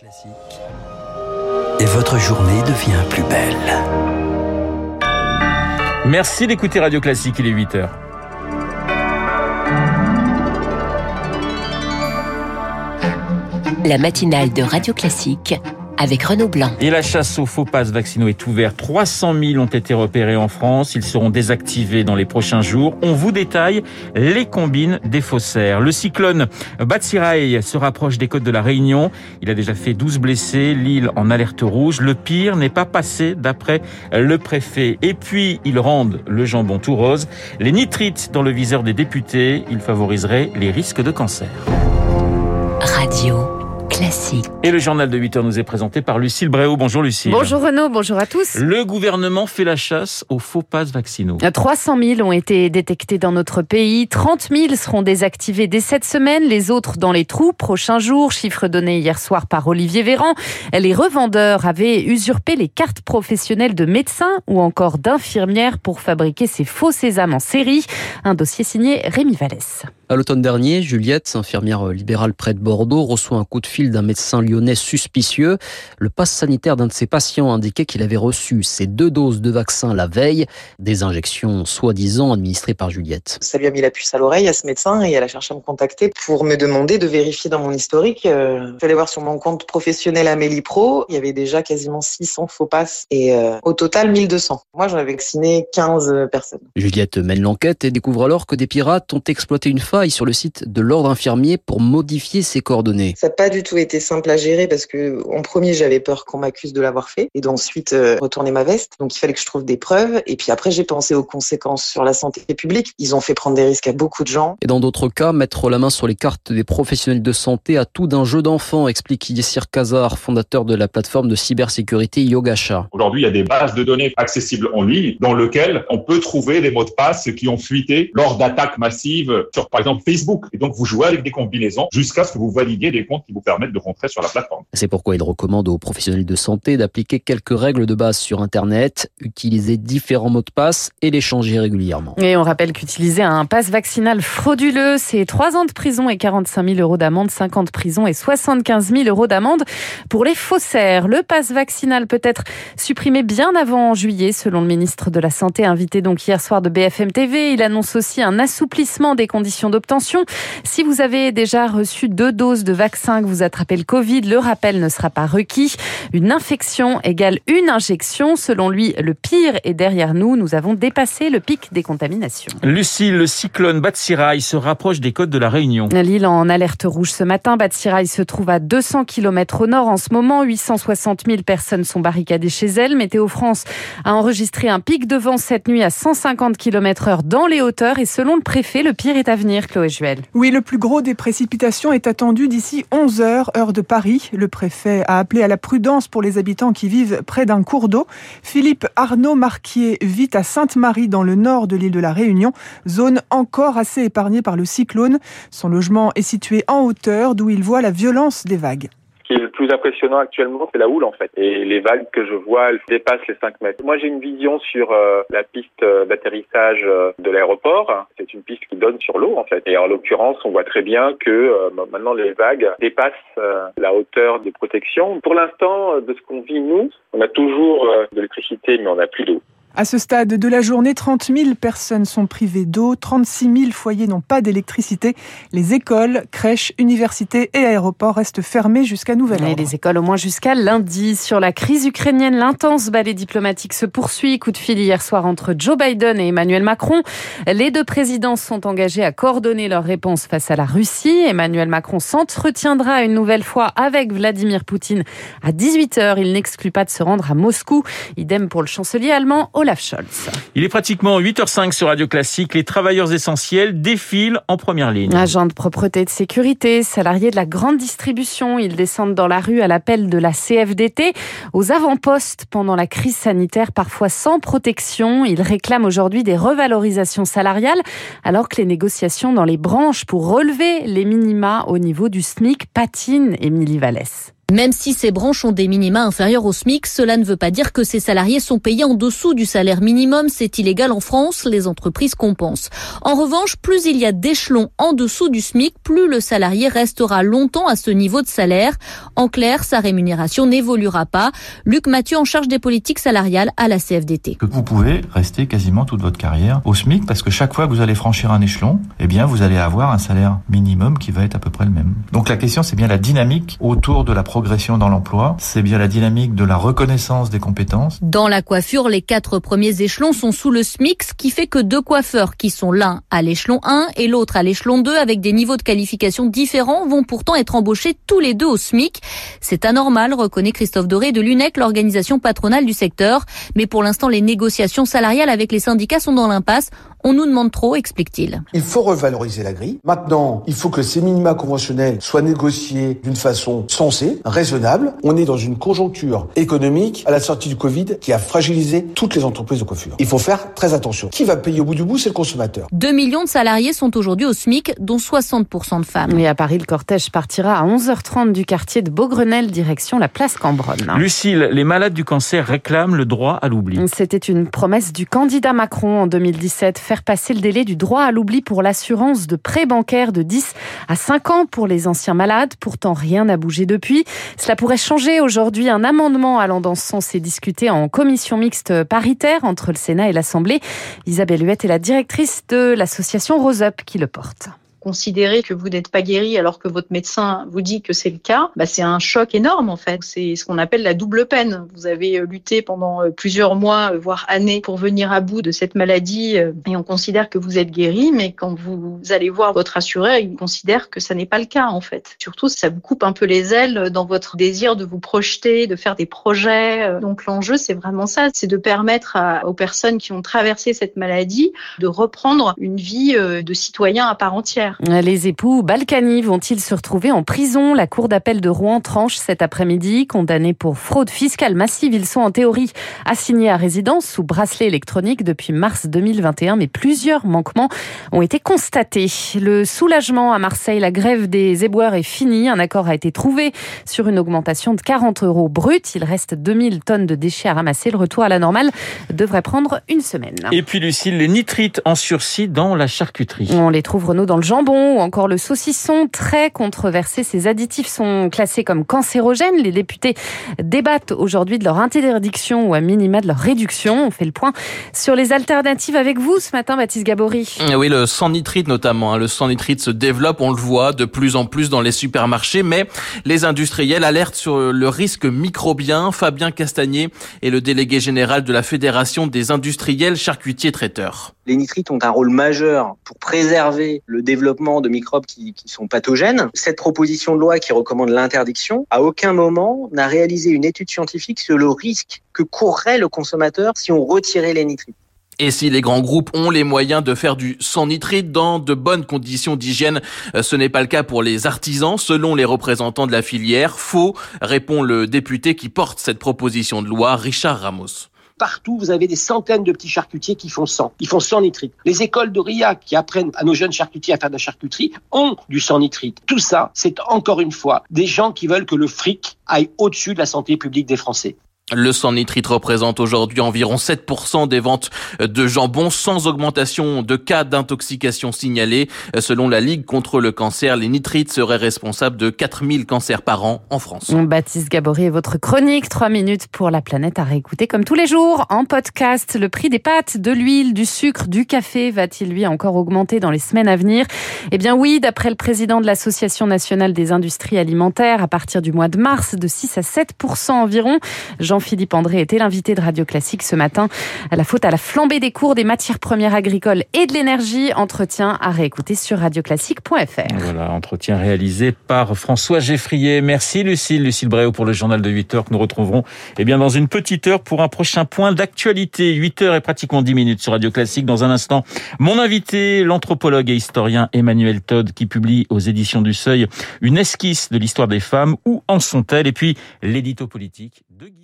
Classique. Et votre journée devient plus belle. Merci d'écouter Radio Classique, il est 8 heures. La matinale de Radio Classique avec Renaud Blanc. Et la chasse aux faux passes vaccinaux est ouverte. 300 000 ont été repérés en France. Ils seront désactivés dans les prochains jours. On vous détaille les combines des faussaires. Le cyclone Batsirai se rapproche des côtes de la Réunion. Il a déjà fait 12 blessés. L'île en alerte rouge. Le pire n'est pas passé d'après le préfet. Et puis, ils rendent le jambon tout rose. Les nitrites dans le viseur des députés. Ils favoriseraient les risques de cancer. Radio Classique. Et le journal de 8 heures nous est présenté par Lucille Bréau. Bonjour Lucille. Bonjour Renaud, bonjour à tous. Le gouvernement fait la chasse aux faux passes vaccinaux. 300 000 ont été détectés dans notre pays. 30 000 seront désactivés dès cette semaine. Les autres dans les trous prochains jours. Chiffre donné hier soir par Olivier Véran. Les revendeurs avaient usurpé les cartes professionnelles de médecins ou encore d'infirmières pour fabriquer ces faux sésames en série. Un dossier signé Rémi Vallès. À l'automne dernier, Juliette, infirmière libérale près de Bordeaux, reçoit un coup de fil d'un médecin lyonnais suspicieux. Le passe sanitaire d'un de ses patients indiquait qu'il avait reçu ses deux doses de vaccin la veille, des injections soi-disant administrées par Juliette. Ça lui a mis la puce à l'oreille à ce médecin et elle a cherché à me contacter pour me demander de vérifier dans mon historique. Euh, je vais aller voir sur mon compte professionnel Amélie Pro, il y avait déjà quasiment 600 faux passes et euh, au total 1200. Moi, j'en ai vacciné 15 personnes. Juliette mène l'enquête et découvre alors que des pirates ont exploité une sur le site de l'ordre infirmier pour modifier ses coordonnées. Ça n'a pas du tout été simple à gérer parce que en premier j'avais peur qu'on m'accuse de l'avoir fait et d'ensuite euh, retourner ma veste. Donc il fallait que je trouve des preuves et puis après j'ai pensé aux conséquences sur la santé publique. Ils ont fait prendre des risques à beaucoup de gens. Et dans d'autres cas, mettre la main sur les cartes des professionnels de santé à tout d'un jeu d'enfant, explique Yessir Kazar, fondateur de la plateforme de cybersécurité Yogasha. Aujourd'hui, il y a des bases de données accessibles en ligne dans lesquelles on peut trouver des mots de passe qui ont fuité lors d'attaques massives sur par exemple Facebook. Et donc, vous jouez avec des combinaisons jusqu'à ce que vous validiez des comptes qui vous permettent de rentrer sur la plateforme. C'est pourquoi il recommande aux professionnels de santé d'appliquer quelques règles de base sur Internet, utiliser différents mots de passe et les changer régulièrement. Et on rappelle qu'utiliser un passe vaccinal frauduleux, c'est 3 ans de prison et 45 000 euros d'amende, 50 de prison et 75 000 euros d'amende pour les faussaires. Le passe vaccinal peut être supprimé bien avant juillet, selon le ministre de la Santé, invité donc hier soir de BFM TV. Il annonce aussi un assouplissement des conditions d'obtention Attention, Si vous avez déjà reçu deux doses de vaccin, que vous attrapez le Covid, le rappel ne sera pas requis. Une infection égale une injection. Selon lui, le pire est derrière nous. Nous avons dépassé le pic des contaminations. Lucie, le cyclone Batsirai se rapproche des côtes de la Réunion. L'île en alerte rouge ce matin. Batsirai se trouve à 200 km au nord en ce moment. 860 000 personnes sont barricadées chez elle. Météo France a enregistré un pic de vent cette nuit à 150 km heure dans les hauteurs. Et selon le préfet, le pire est à venir. Oui, le plus gros des précipitations est attendu d'ici 11 heures, heure de Paris. Le préfet a appelé à la prudence pour les habitants qui vivent près d'un cours d'eau. Philippe Arnaud Marquier vit à Sainte-Marie dans le nord de l'île de la Réunion, zone encore assez épargnée par le cyclone. Son logement est situé en hauteur d'où il voit la violence des vagues qui le plus impressionnant actuellement, c'est la houle en fait. Et les vagues que je vois, elles dépassent les 5 mètres. Moi, j'ai une vision sur euh, la piste euh, d'atterrissage euh, de l'aéroport. C'est une piste qui donne sur l'eau en fait. Et en l'occurrence, on voit très bien que maintenant les vagues dépassent la hauteur de protection. Pour l'instant, de ce qu'on vit nous, on a toujours de l'électricité, mais on n'a plus d'eau. À ce stade de la journée, 30 000 personnes sont privées d'eau, 36 000 foyers n'ont pas d'électricité. Les écoles, crèches, universités et aéroports restent fermés jusqu'à nouvel ordre. Et les écoles au moins jusqu'à lundi. Sur la crise ukrainienne, l'intense balai diplomatique se poursuit. Coup de fil hier soir entre Joe Biden et Emmanuel Macron. Les deux présidents sont engagés à coordonner leur réponse face à la Russie. Emmanuel Macron s'entretiendra une nouvelle fois avec Vladimir Poutine à 18h. Il n'exclut pas de se rendre à Moscou. Idem pour le chancelier allemand Olaf Scholz. Il est pratiquement 8h05 sur Radio Classique. Les travailleurs essentiels défilent en première ligne. Agents de propreté et de sécurité, salariés de la grande distribution, ils descendent dans la rue à l'appel de la CFDT aux avant-postes pendant la crise sanitaire, parfois sans protection. Ils réclament aujourd'hui des revalorisations salariales alors que les négociations dans les branches pour relever les minima au niveau du SMIC patinent, Émilie Vallès. Même si ces branches ont des minima inférieurs au SMIC, cela ne veut pas dire que ces salariés sont payés en dessous du salaire minimum. C'est illégal en France, les entreprises compensent. En revanche, plus il y a d'échelons en dessous du SMIC, plus le salarié restera longtemps à ce niveau de salaire. En clair, sa rémunération n'évoluera pas. Luc Mathieu en charge des politiques salariales à la CFDT. Vous pouvez rester quasiment toute votre carrière au SMIC parce que chaque fois que vous allez franchir un échelon, eh bien, vous allez avoir un salaire minimum qui va être à peu près le même. Donc la question, c'est bien la dynamique autour de la progression dans l'emploi. C'est bien la dynamique de la reconnaissance des compétences. Dans la coiffure, les quatre premiers échelons sont sous le SMIC, ce qui fait que deux coiffeurs qui sont l'un à l'échelon 1 et l'autre à l'échelon 2 avec des niveaux de qualification différents vont pourtant être embauchés tous les deux au SMIC. C'est anormal, reconnaît Christophe Doré de l'UNEC, l'organisation patronale du secteur. Mais pour l'instant, les négociations salariales avec les syndicats sont dans l'impasse. On nous demande trop, explique-t-il. Il faut revaloriser la grille. Maintenant, il faut que ces minima conventionnels soient négociés d'une façon sensée, raisonnable. On est dans une conjoncture économique à la sortie du Covid qui a fragilisé toutes les entreprises de coiffure. Il faut faire très attention. Qui va payer au bout du bout, c'est le consommateur. 2 millions de salariés sont aujourd'hui au SMIC, dont 60% de femmes. Et à Paris, le cortège partira à 11h30 du quartier de Beaugrenelle, direction la place Cambronne. Lucille, les malades du cancer réclament le droit à l'oubli. C'était une promesse du candidat Macron en 2017 faire passer le délai du droit à l'oubli pour l'assurance de prêts bancaires de 10 à 5 ans pour les anciens malades. Pourtant, rien n'a bougé depuis. Cela pourrait changer aujourd'hui. Un amendement allant dans ce sens est discuté en commission mixte paritaire entre le Sénat et l'Assemblée. Isabelle Huette est la directrice de l'association Rose Up qui le porte considérer que vous n'êtes pas guéri alors que votre médecin vous dit que c'est le cas, bah c'est un choc énorme en fait. C'est ce qu'on appelle la double peine. Vous avez euh, lutté pendant euh, plusieurs mois, euh, voire années, pour venir à bout de cette maladie et on considère que vous êtes guéri, mais quand vous allez voir votre assureur, il considère que ça n'est pas le cas en fait. Surtout, ça vous coupe un peu les ailes dans votre désir de vous projeter, de faire des projets. Donc l'enjeu, c'est vraiment ça, c'est de permettre aux personnes qui ont traversé cette maladie de reprendre une vie de citoyen à part entière. Les époux Balkany vont-ils se retrouver en prison? La Cour d'appel de Rouen tranche cet après-midi. Condamnés pour fraude fiscale massive, ils sont en théorie assignés à résidence sous bracelet électronique depuis mars 2021, mais plusieurs manquements ont été constatés. Le soulagement à Marseille, la grève des éboueurs est finie. Un accord a été trouvé sur une augmentation de 40 euros brut. Il reste 2000 tonnes de déchets à ramasser. Le retour à la normale devrait prendre une semaine. Et puis Lucille, les nitrites en sursis dans la charcuterie. On les trouve Renaud dans le jambon ou encore le saucisson, très controversé. Ces additifs sont classés comme cancérogènes. Les députés débattent aujourd'hui de leur interdiction ou à minima de leur réduction. On fait le point sur les alternatives avec vous ce matin, Baptiste Gabory. Oui, le sang nitrite notamment. Hein. Le sang nitrite se développe, on le voit de plus en plus dans les supermarchés, mais les industriels alertent sur le risque microbien. Fabien Castagnier est le délégué général de la Fédération des industriels charcutiers traiteurs. Les nitrites ont un rôle majeur pour préserver le développement de microbes qui, qui, sont pathogènes. Cette proposition de loi qui recommande l'interdiction, à aucun moment n'a réalisé une étude scientifique sur le risque que courrait le consommateur si on retirait les nitrites. Et si les grands groupes ont les moyens de faire du sans nitrite dans de bonnes conditions d'hygiène, euh, ce n'est pas le cas pour les artisans, selon les représentants de la filière. Faux, répond le député qui porte cette proposition de loi, Richard Ramos partout, vous avez des centaines de petits charcutiers qui font sang. Ils font sans nitrite. Les écoles de RIA qui apprennent à nos jeunes charcutiers à faire de la charcuterie ont du sang nitrite. Tout ça, c'est encore une fois des gens qui veulent que le fric aille au-dessus de la santé publique des Français. Le sang nitrite représente aujourd'hui environ 7% des ventes de jambon sans augmentation de cas d'intoxication signalés. Selon la Ligue contre le cancer, les nitrites seraient responsables de 4000 cancers par an en France. Baptiste Gabory et votre chronique 3 minutes pour la planète à réécouter comme tous les jours en podcast. Le prix des pâtes, de l'huile, du sucre, du café va-t-il lui encore augmenter dans les semaines à venir? Eh bien oui, d'après le président de l'Association nationale des industries alimentaires, à partir du mois de mars, de 6 à 7% environ. Jean philippe André était l'invité de Radio Classique ce matin. À la faute à la flambée des cours des matières premières agricoles et de l'énergie. Entretien à réécouter sur radioclassique.fr. Voilà, entretien réalisé par François Geffrier. Merci Lucille, Lucille Bréau pour le journal de 8 heures que nous retrouverons eh bien, dans une petite heure pour un prochain point d'actualité. 8 heures et pratiquement 10 minutes sur Radio Classique. Dans un instant, mon invité, l'anthropologue et historien Emmanuel Todd qui publie aux éditions du Seuil une esquisse de l'histoire des femmes. Où en sont-elles Et puis l'édito politique de Guy